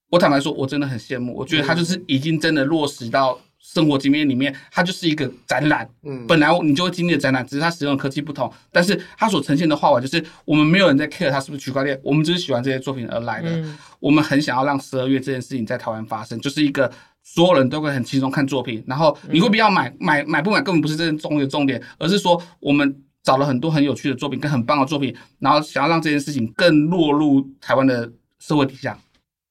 我坦白说，我真的很羡慕，我觉得他就是已经真的落实到。生活经验里面，它就是一个展览。嗯，本来你就会经历的展览，只是它使用的科技不同，但是它所呈现的画法就是我们没有人在 care 它是不是区块链，我们只是喜欢这些作品而来的。嗯、我们很想要让十二月这件事情在台湾发生，就是一个所有人都会很轻松看作品，然后你会不要买买买不买根本不是这件重的重点，而是说我们找了很多很有趣的作品跟很棒的作品，然后想要让这件事情更落入台湾的社会底下。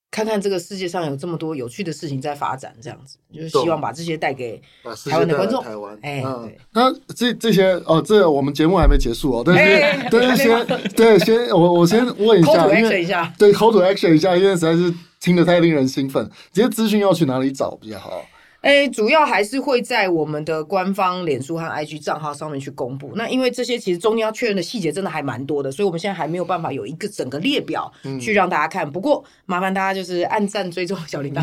看看这个世界上有这么多有趣的事情在发展，这样子就是希望把这些带给台湾的观众。台湾，哎，对。那这这些哦，这我们节目还没结束哦，但是但是先 对先我我先问一下，因为对 call to action 一下，因为实在是听得太令人兴奋。这些资讯要去哪里找比较好？诶，主要还是会在我们的官方脸书和 IG 账号上面去公布。那因为这些其实中间要确认的细节真的还蛮多的，所以我们现在还没有办法有一个整个列表去让大家看。嗯、不过麻烦大家就是按赞、追踪小铃铛，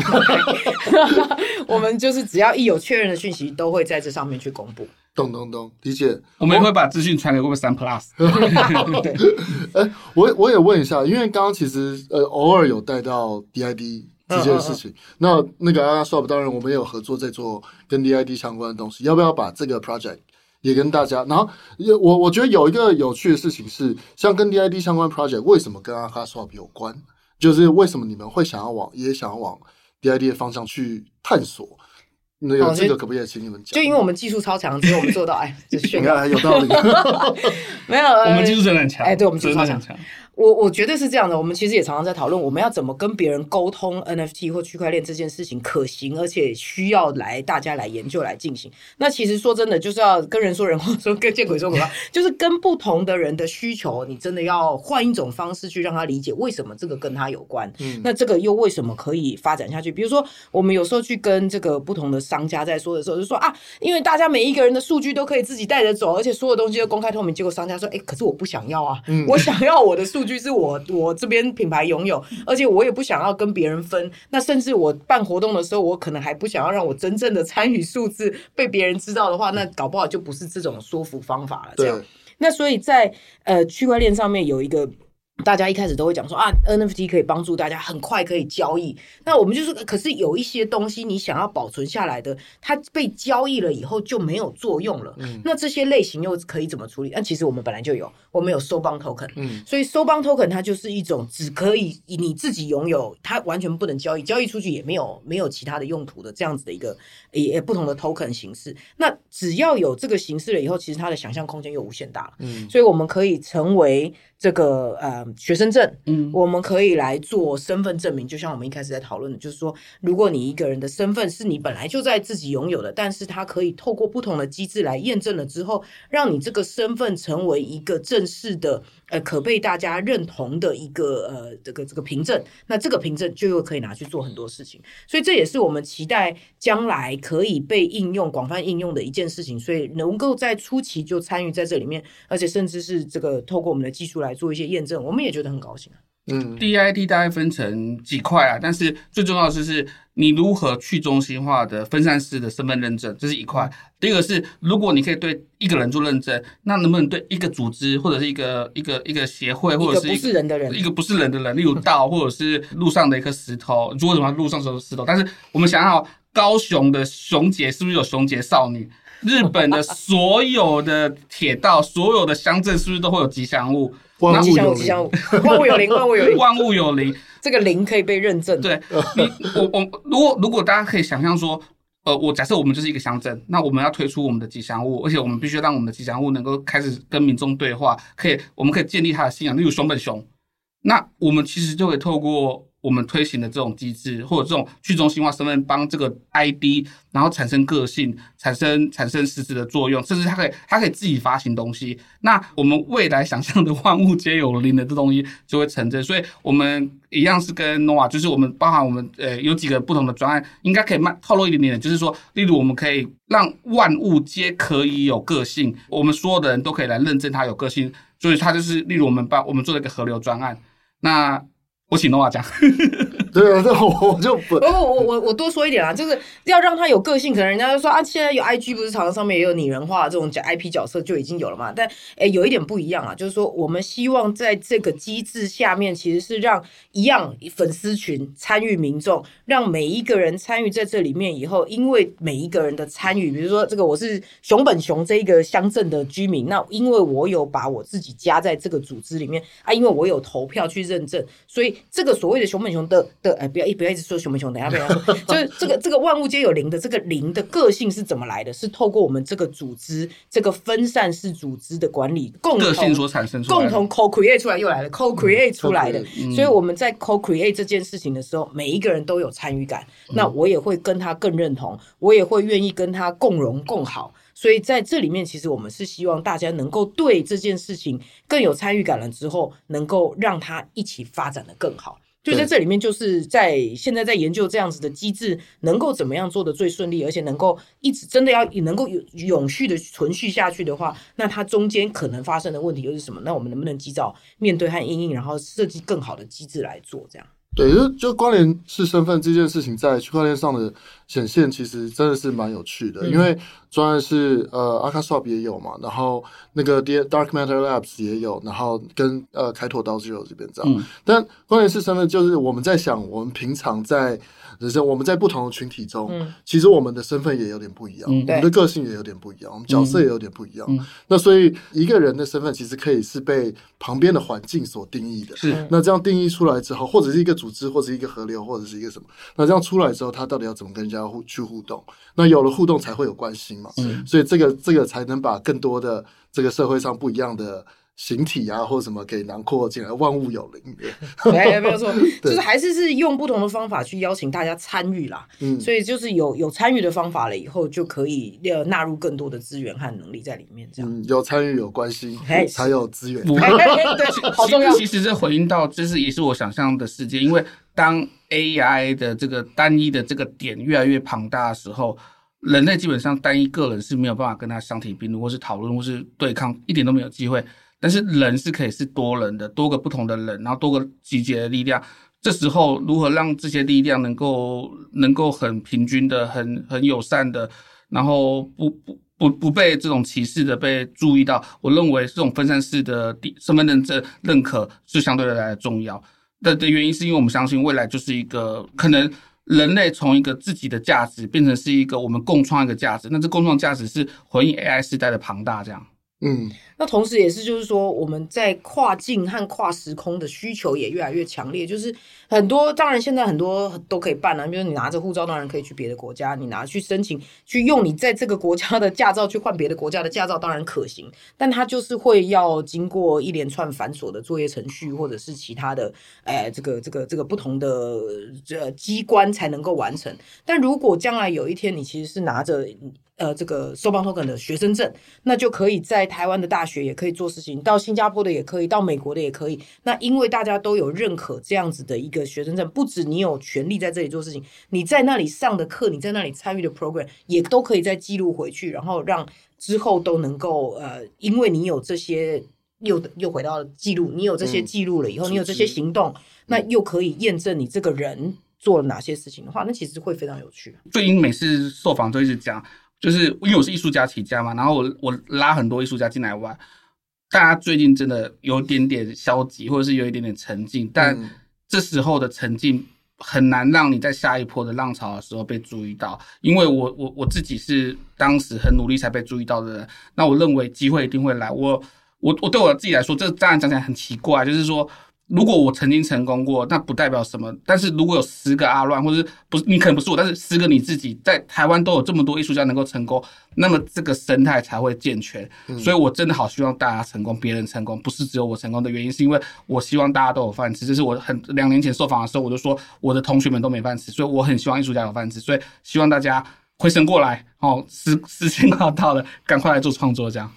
我们就是只要一有确认的讯息，都会在这上面去公布。懂懂懂，理解。我们也会把资讯传给 Web 三 Plus。对，哎，我我也问一下，因为刚刚其实呃偶尔有带到 DID 这件事情，那那个 Swap 当然我们也有合作在做跟 DID 相关的东西，要不要把这个 project 也跟大家？然后我我觉得有一个有趣的事情是，像跟 DID 相关 project 为什么跟 Akka Swap 有关？就是为什么你们会想要往也想要往 DID 的方向去探索？那有这个可不可以请你们讲？就因为我们技术超强，所以我们做到哎，就炫耀 有道理。没有，我们技术真的很强。哎，对，我们技术超强。我我觉得是这样的，我们其实也常常在讨论，我们要怎么跟别人沟通 NFT 或区块链这件事情可行，而且需要来大家来研究来进行。那其实说真的，就是要跟人说人话，说跟见鬼说鬼话，就是跟不同的人的需求，你真的要换一种方式去让他理解为什么这个跟他有关。嗯，那这个又为什么可以发展下去？比如说，我们有时候去跟这个不同的商家在说的时候，就说啊，因为大家每一个人的数据都可以自己带着走，而且所有东西都公开透明。结果商家说，哎，可是我不想要啊，嗯、我想要我的数据是我我。我这边品牌拥有，而且我也不想要跟别人分。那甚至我办活动的时候，我可能还不想要让我真正的参与数字被别人知道的话，那搞不好就不是这种说服方法了。这样，那所以在呃区块链上面有一个。大家一开始都会讲说啊，NFT 可以帮助大家很快可以交易。那我们就是，可是有一些东西你想要保存下来的，它被交易了以后就没有作用了。嗯，那这些类型又可以怎么处理？那其实我们本来就有，我们有 Soulbound Token。嗯，所以 Soulbound Token 它就是一种只可以你自己拥有，它完全不能交易，交易出去也没有没有其他的用途的这样子的一个也不同的 Token 形式。那只要有这个形式了以后，其实它的想象空间又无限大了。嗯，所以我们可以成为。这个呃学生证，嗯，我们可以来做身份证明，就像我们一开始在讨论的，就是说，如果你一个人的身份是你本来就在自己拥有的，但是它可以透过不同的机制来验证了之后，让你这个身份成为一个正式的。呃，可被大家认同的一个呃，这个这个凭证，那这个凭证就又可以拿去做很多事情，所以这也是我们期待将来可以被应用、广泛应用的一件事情。所以能够在初期就参与在这里面，而且甚至是这个透过我们的技术来做一些验证，我们也觉得很高兴啊。嗯，DID 大概分成几块啊，但是最重要的是，是你如何去中心化的分散式的身份认证，这是一块。第二个是，如果你可以对一个人做认证，那能不能对一个组织或者是一个一个一个协会，或者是一个不是人的人，一个不是人的人，例如道或者是路上的一颗石头，如果什么路上的石头？但是我们想要高雄的熊姐是不是有熊姐少女？日本的所有的铁道，所有的乡镇是不是都会有吉祥物？万物有灵，万物有灵，万物有灵，万物有灵。这个灵可以被认证。对，你我我如果如果大家可以想象说，呃，我假设我们就是一个乡镇，那我们要推出我们的吉祥物，而且我们必须让我们的吉祥物能够开始跟民众对话，可以，我们可以建立他的信仰，例如熊本熊，那我们其实就可以透过。我们推行的这种机制，或者这种去中心化身份，帮这个 ID，然后产生个性，产生产生实质的作用，甚至它可以它可以自己发行东西。那我们未来想象的万物皆有灵的这东西就会成真。所以，我们一样是跟 n o a 就是我们包含我们呃有几个不同的专案，应该可以慢透露一点点，就是说，例如我们可以让万物皆可以有个性，我们所有的人都可以来认证它有个性。所以，它就是例如我们把我们做了一个河流专案，那。我请诺瓦讲。对啊，这我就不。不我我我多说一点啦，就是要让他有个性。可能人家就说啊，现在有 IG 不是常常上面也有拟人化这种 IP 角色就已经有了嘛。但诶，有一点不一样啊，就是说我们希望在这个机制下面，其实是让一样粉丝群参与民众，让每一个人参与在这里面以后，因为每一个人的参与，比如说这个我是熊本熊这一个乡镇的居民，那因为我有把我自己加在这个组织里面啊，因为我有投票去认证，所以这个所谓的熊本熊的。的哎，不要一不要一直说熊不熊，等下不要说，就是这个这个万物皆有灵的这个灵的个性是怎么来的？是透过我们这个组织这个分散式组织的管理共同个性所产生出来，共同 co create 出来又来了 co create 出来的。嗯、所以我们在 co create 这件事情的时候，每一个人都有参与感，嗯、那我也会跟他更认同，我也会愿意跟他共荣共好。所以在这里面，其实我们是希望大家能够对这件事情更有参与感了之后，能够让他一起发展的更好。就在这里面，就是在现在在研究这样子的机制，能够怎么样做的最顺利，而且能够一直真的要能够永永续的存续下去的话，那它中间可能发生的问题又是什么？那我们能不能及早面对和应应，然后设计更好的机制来做这样？对，就就关联式身份这件事情，在区块链上的显现，其实真的是蛮有趣的。嗯、因为专案是呃 a k a s h o p 也有嘛，然后那个 Dark Matter Labs 也有，然后跟呃开拓 DAO.zero 这边这样。嗯、但关联式身份就是我们在想，我们平常在人生，我们在不同的群体中，嗯、其实我们的身份也有点不一样，嗯、我们的个性也有点不一样，我们角色也有点不一样。那所以一个人的身份其实可以是被旁边的环境所定义的。是，那这样定义出来之后，或者是一个组织，或者是一个河流，或者是一个什么，那这样出来之后，他到底要怎么跟人家互去互动？那有了互动，才会有关系嘛。嗯，所以这个这个才能把更多的这个社会上不一样的。形体啊，或者什么给囊括进来，万物有灵。对，没有错，就是还是是用不同的方法去邀请大家参与啦。嗯，所以就是有有参与的方法了以后，就可以要纳入更多的资源和能力在里面。这样，嗯，有参与有关系，才有资源。对，好重要。其实这回应到，就是也是我想象的世界，因为当 AI 的这个单一的这个点越来越庞大的时候，人类基本上单一个人是没有办法跟他相提并论，或是讨论，或是对抗，一点都没有机会。但是人是可以是多人的，多个不同的人，然后多个集结的力量。这时候如何让这些力量能够能够很平均的、很很友善的，然后不不不不被这种歧视的被注意到？我认为这种分散式的身份认证认可是相对的来的重要。的的原因是因为我们相信未来就是一个可能人类从一个自己的价值变成是一个我们共创一个价值，那这共创价值是回应 AI 时代的庞大这样。嗯，那同时也是，就是说，我们在跨境和跨时空的需求也越来越强烈。就是很多，当然现在很多都可以办了，比如你拿着护照，当然可以去别的国家，你拿去申请，去用你在这个国家的驾照去换别的国家的驾照，当然可行。但它就是会要经过一连串繁琐的作业程序，或者是其他的，哎，这个这个这个不同的这机关才能够完成。但如果将来有一天，你其实是拿着。呃，这个 Soulbound Token 的学生证，那就可以在台湾的大学也可以做事情，到新加坡的也可以，到美国的也可以。那因为大家都有认可这样子的一个学生证，不止你有权利在这里做事情，你在那里上的课，你在那里参与的 program 也都可以再记录回去，然后让之后都能够呃，因为你有这些又又回到记录，你有这些记录了以后，嗯、你有这些行动，嗯、那又可以验证你这个人做了哪些事情的话，那其实会非常有趣。最近每次受访都一直讲。就是因为我是艺术家起家嘛，然后我我拉很多艺术家进来玩，大家最近真的有点点消极，或者是有一点点沉静，但这时候的沉静很难让你在下一波的浪潮的时候被注意到，因为我我我自己是当时很努力才被注意到的人，那我认为机会一定会来，我我我对我自己来说，这当然讲起来很奇怪，就是说。如果我曾经成功过，那不代表什么。但是如果有十个阿乱，或者是不是你可能不是我，但是十个你自己在台湾都有这么多艺术家能够成功，那么这个生态才会健全。嗯、所以我真的好希望大家成功，别人成功，不是只有我成功的原因，是因为我希望大家都有饭吃。这是我很两年前受访的时候我就说，我的同学们都没饭吃，所以我很希望艺术家有饭吃。所以希望大家回神过来，哦，时时间快要到了，赶快来做创作，这样。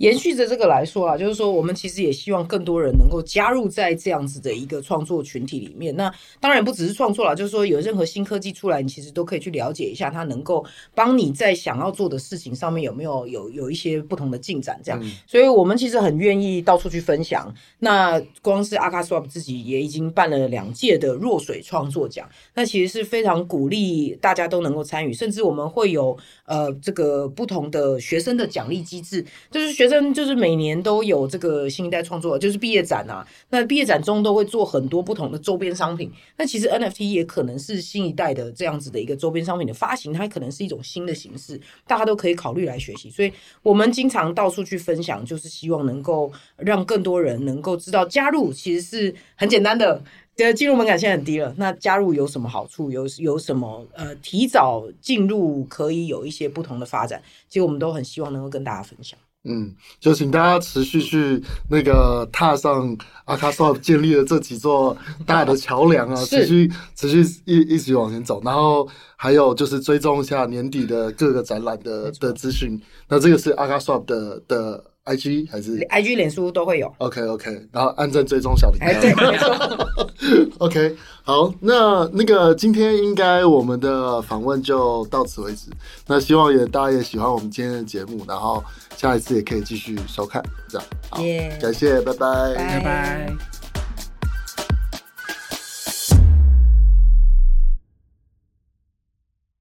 延续着这个来说啊，就是说，我们其实也希望更多人能够加入在这样子的一个创作群体里面。那当然不只是创作了，就是说，有任何新科技出来，你其实都可以去了解一下，它能够帮你在想要做的事情上面有没有有有一些不同的进展。这样，嗯、所以我们其实很愿意到处去分享。那光是阿卡 swap 自己也已经办了两届的弱水创作奖，那其实是非常鼓励大家都能够参与，甚至我们会有呃这个不同的学生的奖励机制，就是学。真就是每年都有这个新一代创作，就是毕业展啊。那毕业展中都会做很多不同的周边商品。那其实 NFT 也可能是新一代的这样子的一个周边商品的发行，它可能是一种新的形式，大家都可以考虑来学习。所以我们经常到处去分享，就是希望能够让更多人能够知道，加入其实是很简单的。呃，进入门槛现在很低了。那加入有什么好处？有有什么呃，提早进入可以有一些不同的发展。其实我们都很希望能够跟大家分享。嗯，就请大家持续去那个踏上 akaSwap 建立的这几座大的桥梁啊，持续持续一一直往前走，然后还有就是追踪一下年底的各个展览的的资讯。那这个是 akaSwap 的的 IG 还是 IG 脸书都会有？OK OK，然后按赞追踪小铃铛。哎，对，没错。OK，好，那那个今天应该我们的访问就到此为止。那希望也大家也喜欢我们今天的节目，然后。下一次也可以继续收看，这样好，Yeah. 感谢，拜拜，拜拜。